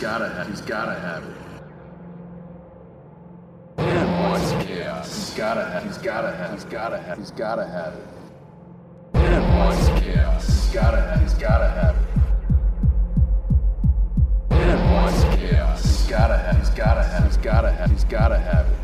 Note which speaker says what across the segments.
Speaker 1: gotta have. He's gotta have it.
Speaker 2: Man wants chaos.
Speaker 1: He's gotta have. He's gotta have. He's gotta have. He's gotta have it.
Speaker 2: Man wants chaos.
Speaker 1: He's gotta have. He's gotta have it.
Speaker 2: Man wants chaos.
Speaker 1: He's gotta have. He's gotta have. He's gotta have. He's gotta have it.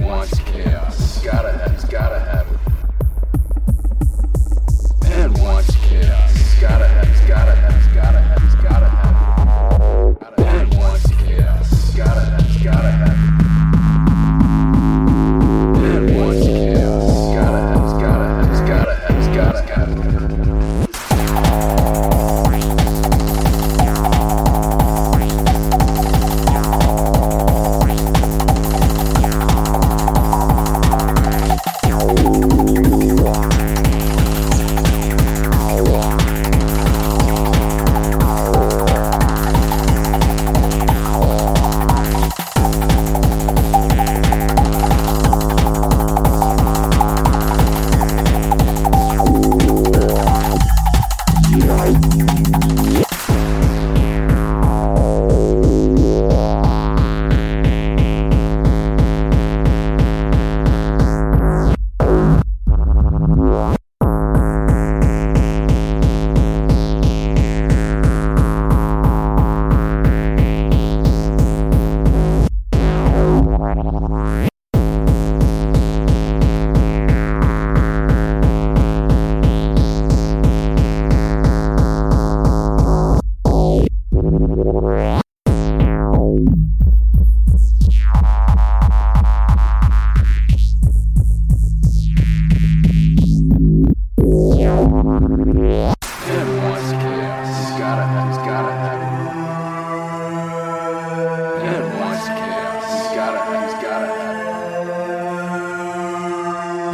Speaker 2: wants chaos.
Speaker 1: He's gotta have, he's gotta have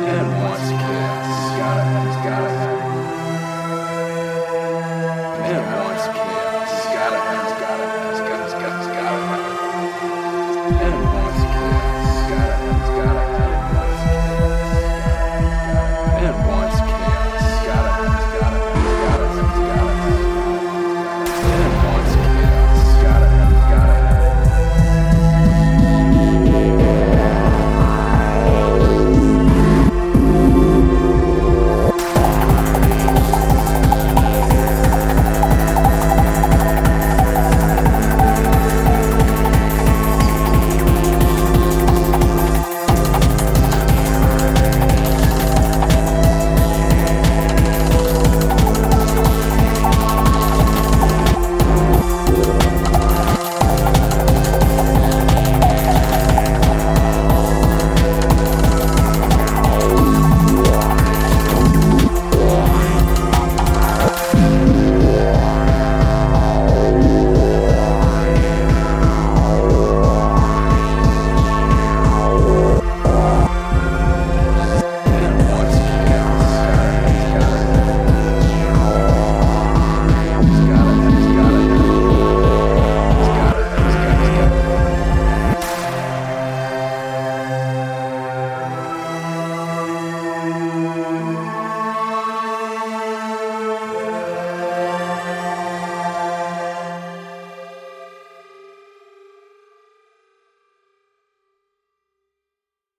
Speaker 2: and one
Speaker 1: kiss. Gotta, gotta.